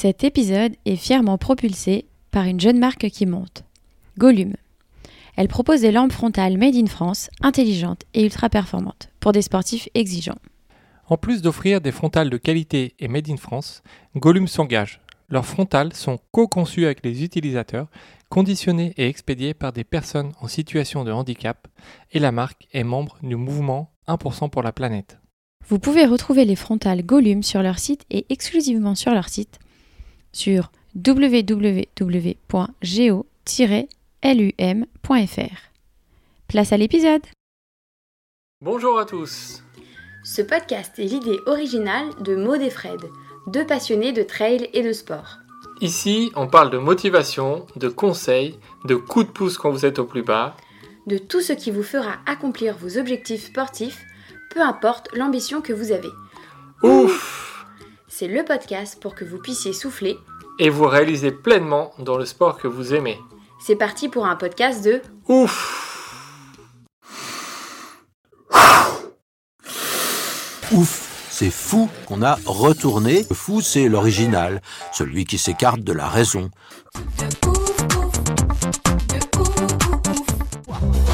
Cet épisode est fièrement propulsé par une jeune marque qui monte, Gollum. Elle propose des lampes frontales made in France, intelligentes et ultra performantes, pour des sportifs exigeants. En plus d'offrir des frontales de qualité et made in France, Gollum s'engage. Leurs frontales sont co-conçues avec les utilisateurs, conditionnées et expédiées par des personnes en situation de handicap, et la marque est membre du mouvement 1% pour la planète. Vous pouvez retrouver les frontales Gollum sur leur site et exclusivement sur leur site sur www.go-lum.fr. Place à l'épisode Bonjour à tous Ce podcast est l'idée originale de Maud et Fred, deux passionnés de trail et de sport. Ici, on parle de motivation, de conseils, de coups de pouce quand vous êtes au plus bas, De tout ce qui vous fera accomplir vos objectifs sportifs, peu importe l'ambition que vous avez. ouf C'est le podcast pour que vous puissiez souffler. Et vous réalisez pleinement dans le sport que vous aimez. C'est parti pour un podcast de Ouf Ouf, c'est fou qu'on a retourné. Le fou, c'est l'original, celui qui s'écarte de la raison.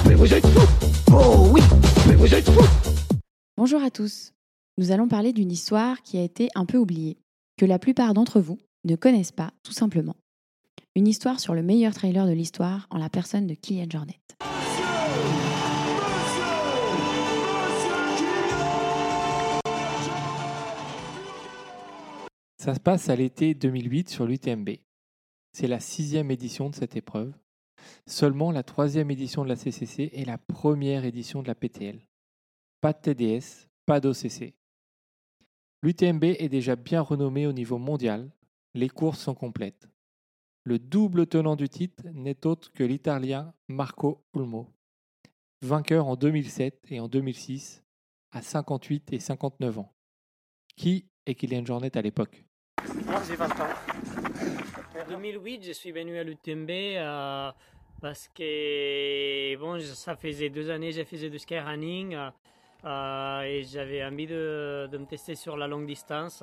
Mais vous êtes fous Oh oui Mais vous êtes fous Bonjour à tous. Nous allons parler d'une histoire qui a été un peu oubliée, que la plupart d'entre vous ne connaissent pas tout simplement. Une histoire sur le meilleur trailer de l'histoire en la personne de Kylian Jornet. Ça se passe à l'été 2008 sur l'UTMB. C'est la sixième édition de cette épreuve, seulement la troisième édition de la CCC et la première édition de la PTL. Pas de TDS, pas d'OCC. L'UTMB est déjà bien renommé au niveau mondial, les courses sont complètes. Le double tenant du titre n'est autre que l'Italien Marco Ulmo, vainqueur en 2007 et en 2006 à 58 et 59 ans. Qui est Kylian Jornet à l'époque? Moi, j'ai 20 ans. En 2008, je suis venu à l'UTMB euh, parce que bon, ça faisait deux années que je faisais du skyrunning euh, et j'avais envie de, de me tester sur la longue distance.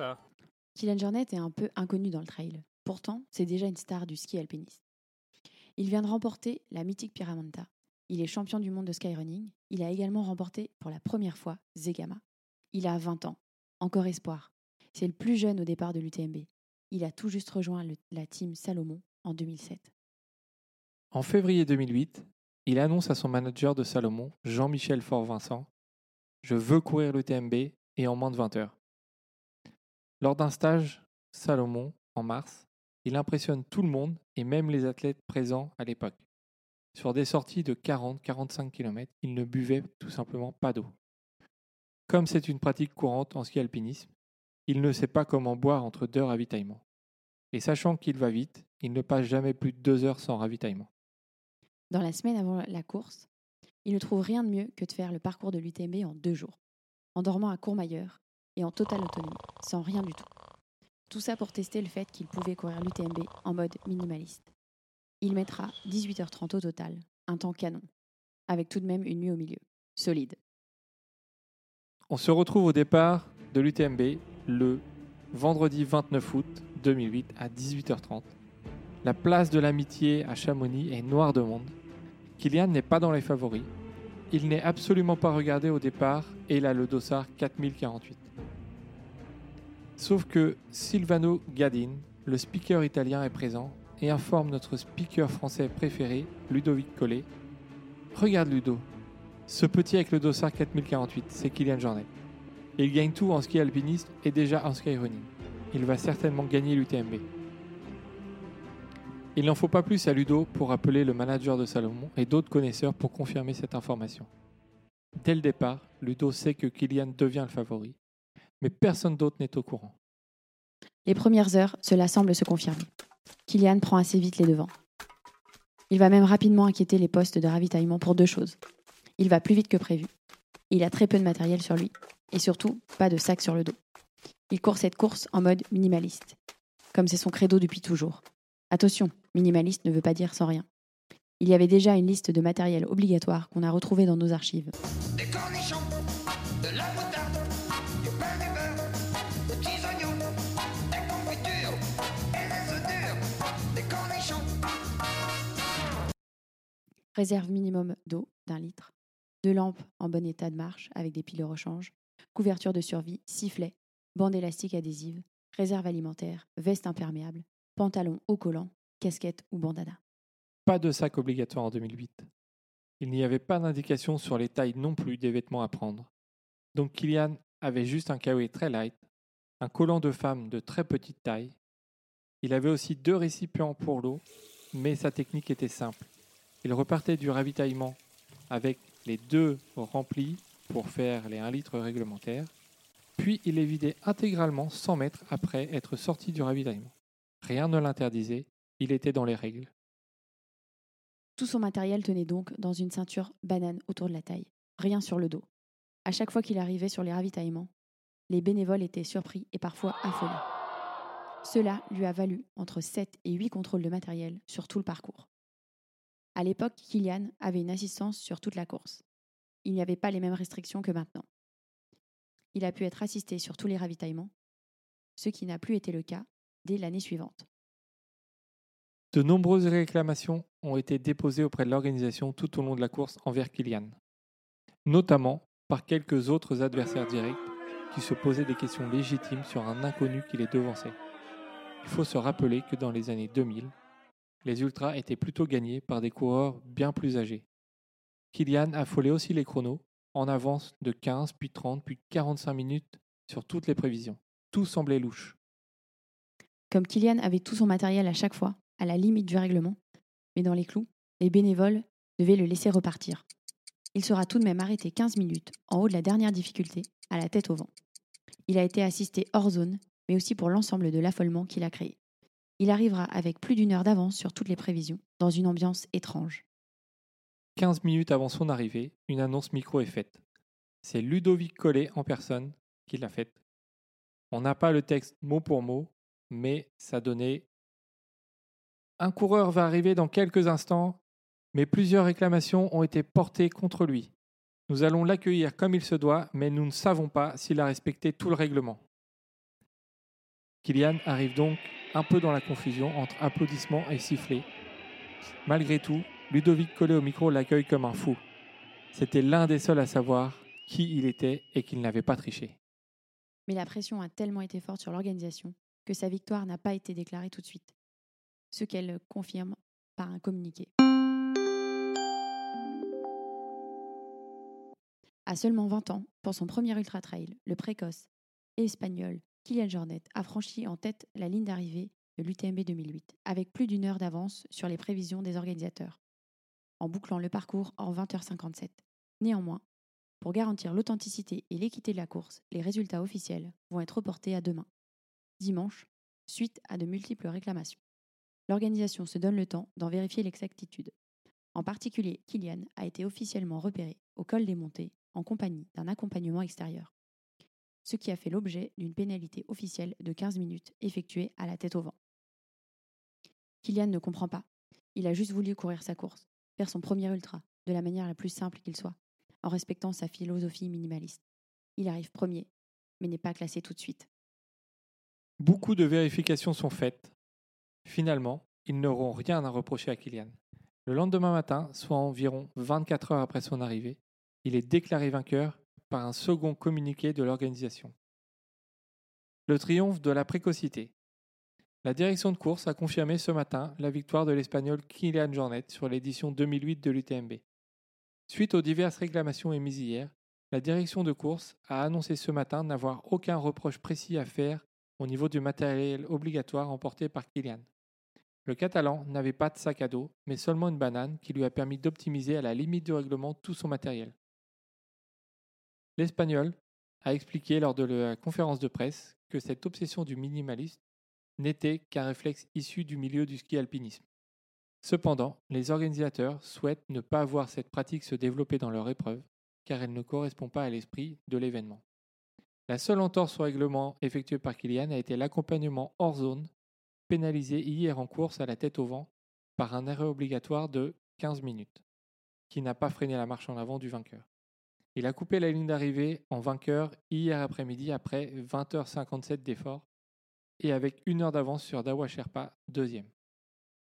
Kylian Jornet est un peu inconnu dans le trail. Pourtant, c'est déjà une star du ski alpiniste. Il vient de remporter la mythique Pyramenta. Il est champion du monde de skyrunning. Il a également remporté pour la première fois Zegama. Il a 20 ans. Encore espoir. C'est le plus jeune au départ de l'UTMB. Il a tout juste rejoint le- la team Salomon en 2007. En février 2008, il annonce à son manager de Salomon, Jean-Michel Fort-Vincent, Je veux courir l'UTMB et en moins de 20 heures. Lors d'un stage Salomon en mars, il impressionne tout le monde et même les athlètes présents à l'époque. Sur des sorties de 40-45 km, il ne buvait tout simplement pas d'eau. Comme c'est une pratique courante en ski alpinisme, il ne sait pas comment boire entre deux ravitaillements. Et sachant qu'il va vite, il ne passe jamais plus de deux heures sans ravitaillement. Dans la semaine avant la course, il ne trouve rien de mieux que de faire le parcours de l'UTMB en deux jours, en dormant à Courmayeur et en totale autonomie, sans rien du tout. Tout ça pour tester le fait qu'il pouvait courir l'UTMB en mode minimaliste. Il mettra 18h30 au total, un temps canon, avec tout de même une nuit au milieu. Solide. On se retrouve au départ de l'UTMB le vendredi 29 août 2008 à 18h30. La place de l'amitié à Chamonix est noire de monde. Kylian n'est pas dans les favoris. Il n'est absolument pas regardé au départ et il a le dossard 4048. Sauf que Silvano Gadin, le speaker italien, est présent et informe notre speaker français préféré, Ludovic Collet. Regarde Ludo, ce petit avec le dossard 4048, c'est Kylian Jornet. Il gagne tout en ski alpiniste et déjà en skyrunning. Il va certainement gagner l'UTMB. Il n'en faut pas plus à Ludo pour appeler le manager de Salomon et d'autres connaisseurs pour confirmer cette information. Dès le départ, Ludo sait que Kylian devient le favori, mais personne d'autre n'est au courant. Les premières heures, cela semble se confirmer. Kylian prend assez vite les devants. Il va même rapidement inquiéter les postes de ravitaillement pour deux choses. Il va plus vite que prévu. Il a très peu de matériel sur lui. Et surtout, pas de sac sur le dos. Il court cette course en mode minimaliste. Comme c'est son credo depuis toujours. Attention, minimaliste ne veut pas dire sans rien. Il y avait déjà une liste de matériel obligatoire qu'on a retrouvé dans nos archives. Des cornichons, de la du beurre, petits oignons, et des cornichons. Réserve minimum d'eau d'un litre, deux lampes en bon état de marche avec des piles de rechange, couverture de survie, sifflet, bande élastique adhésive, réserve alimentaire, veste imperméable, pantalon haut collant, casquette ou bandana. Pas de sac obligatoire en 2008. Il n'y avait pas d'indication sur les tailles non plus des vêtements à prendre. Donc Kylian avait juste un kawaii très light, un collant de femme de très petite taille. Il avait aussi deux récipients pour l'eau, mais sa technique était simple. Il repartait du ravitaillement avec les deux remplis pour faire les 1 litre réglementaires, puis il les vidait intégralement 100 mètres après être sorti du ravitaillement. Rien ne l'interdisait, il était dans les règles. Tout son matériel tenait donc dans une ceinture banane autour de la taille, rien sur le dos. À chaque fois qu'il arrivait sur les ravitaillements, les bénévoles étaient surpris et parfois affolés. Cela lui a valu entre 7 et 8 contrôles de matériel sur tout le parcours. À l'époque, Kylian avait une assistance sur toute la course. Il n'y avait pas les mêmes restrictions que maintenant. Il a pu être assisté sur tous les ravitaillements, ce qui n'a plus été le cas dès l'année suivante. De nombreuses réclamations ont été déposées auprès de l'organisation tout au long de la course envers Kylian, notamment par quelques autres adversaires directs qui se posaient des questions légitimes sur un inconnu qui les devançait. Il faut se rappeler que dans les années 2000, les ultras étaient plutôt gagnés par des coureurs bien plus âgés. Kylian affolait aussi les chronos, en avance de 15, puis 30, puis 45 minutes sur toutes les prévisions. Tout semblait louche. Comme Kylian avait tout son matériel à chaque fois, à la limite du règlement, mais dans les clous, les bénévoles devaient le laisser repartir. Il sera tout de même arrêté 15 minutes en haut de la dernière difficulté, à la tête au vent. Il a été assisté hors zone, mais aussi pour l'ensemble de l'affolement qu'il a créé. Il arrivera avec plus d'une heure d'avance sur toutes les prévisions, dans une ambiance étrange. 15 minutes avant son arrivée, une annonce micro est faite. C'est Ludovic Collet en personne qui l'a faite. On n'a pas le texte mot pour mot, mais ça donnait Un coureur va arriver dans quelques instants, mais plusieurs réclamations ont été portées contre lui. Nous allons l'accueillir comme il se doit, mais nous ne savons pas s'il a respecté tout le règlement. Kylian arrive donc un peu dans la confusion entre applaudissements et sifflets. Malgré tout, Ludovic Collet au micro l'accueille comme un fou. C'était l'un des seuls à savoir qui il était et qu'il n'avait pas triché. Mais la pression a tellement été forte sur l'organisation que sa victoire n'a pas été déclarée tout de suite, ce qu'elle confirme par un communiqué. À seulement 20 ans, pour son premier ultra-trail, le précoce et espagnol Kylian Jornet a franchi en tête la ligne d'arrivée de l'UTMB 2008, avec plus d'une heure d'avance sur les prévisions des organisateurs, en bouclant le parcours en 20h57. Néanmoins, pour garantir l'authenticité et l'équité de la course, les résultats officiels vont être reportés à demain, dimanche, suite à de multiples réclamations. L'organisation se donne le temps d'en vérifier l'exactitude. En particulier, Kylian a été officiellement repéré au col des montées en compagnie d'un accompagnement extérieur, ce qui a fait l'objet d'une pénalité officielle de 15 minutes effectuée à la tête au vent. Kylian ne comprend pas. Il a juste voulu courir sa course, faire son premier ultra, de la manière la plus simple qu'il soit, en respectant sa philosophie minimaliste. Il arrive premier, mais n'est pas classé tout de suite. Beaucoup de vérifications sont faites. Finalement, ils n'auront rien à reprocher à Kylian. Le lendemain matin, soit environ 24 heures après son arrivée, il est déclaré vainqueur par un second communiqué de l'organisation. Le triomphe de la précocité. La direction de course a confirmé ce matin la victoire de l'Espagnol Kylian Jornet sur l'édition 2008 de l'UTMB. Suite aux diverses réclamations émises hier, la direction de course a annoncé ce matin n'avoir aucun reproche précis à faire au niveau du matériel obligatoire emporté par Kylian. Le Catalan n'avait pas de sac à dos, mais seulement une banane qui lui a permis d'optimiser à la limite du règlement tout son matériel. L'Espagnol a expliqué lors de la conférence de presse que cette obsession du minimaliste n'était qu'un réflexe issu du milieu du ski alpinisme. Cependant, les organisateurs souhaitent ne pas voir cette pratique se développer dans leur épreuve, car elle ne correspond pas à l'esprit de l'événement. La seule entorse au règlement effectuée par Kylian a été l'accompagnement hors zone, pénalisé hier en course à la tête au vent par un arrêt obligatoire de 15 minutes, qui n'a pas freiné la marche en avant du vainqueur. Il a coupé la ligne d'arrivée en vainqueur hier après-midi après 20h57 d'effort et avec une heure d'avance sur Dawa Sherpa, deuxième.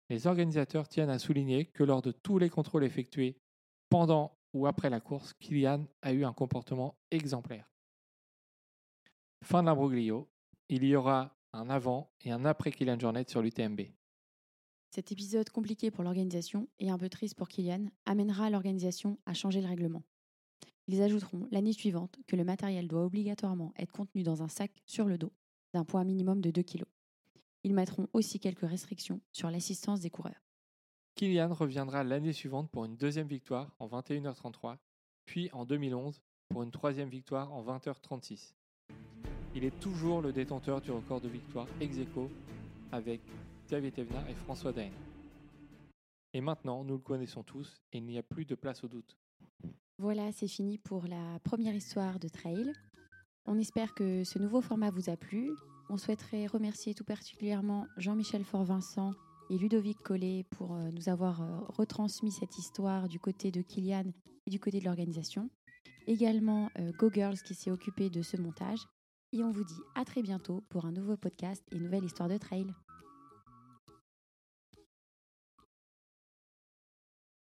Les organisateurs tiennent à souligner que lors de tous les contrôles effectués pendant ou après la course, Kylian a eu un comportement exemplaire. Fin de l'imbroglio, il y aura un avant et un après Kylian Jornet sur l'UTMB. Cet épisode compliqué pour l'organisation et un peu triste pour Kylian amènera l'organisation à changer le règlement. Ils ajouteront l'année suivante que le matériel doit obligatoirement être contenu dans un sac sur le dos, d'un poids minimum de 2 kg. Ils mettront aussi quelques restrictions sur l'assistance des coureurs. Kylian reviendra l'année suivante pour une deuxième victoire en 21h33, puis en 2011 pour une troisième victoire en 20h36. Il est toujours le détenteur du record de victoire ex aequo avec Xavier Thévenin et François Daen. Et maintenant, nous le connaissons tous et il n'y a plus de place au doute. Voilà, c'est fini pour la première histoire de Trail. On espère que ce nouveau format vous a plu. On souhaiterait remercier tout particulièrement Jean-Michel Fort-Vincent et Ludovic Collet pour euh, nous avoir euh, retransmis cette histoire du côté de Kylian et du côté de l'organisation. Également euh, Go Girls qui s'est occupé de ce montage. Et on vous dit à très bientôt pour un nouveau podcast et nouvelle histoire de trail.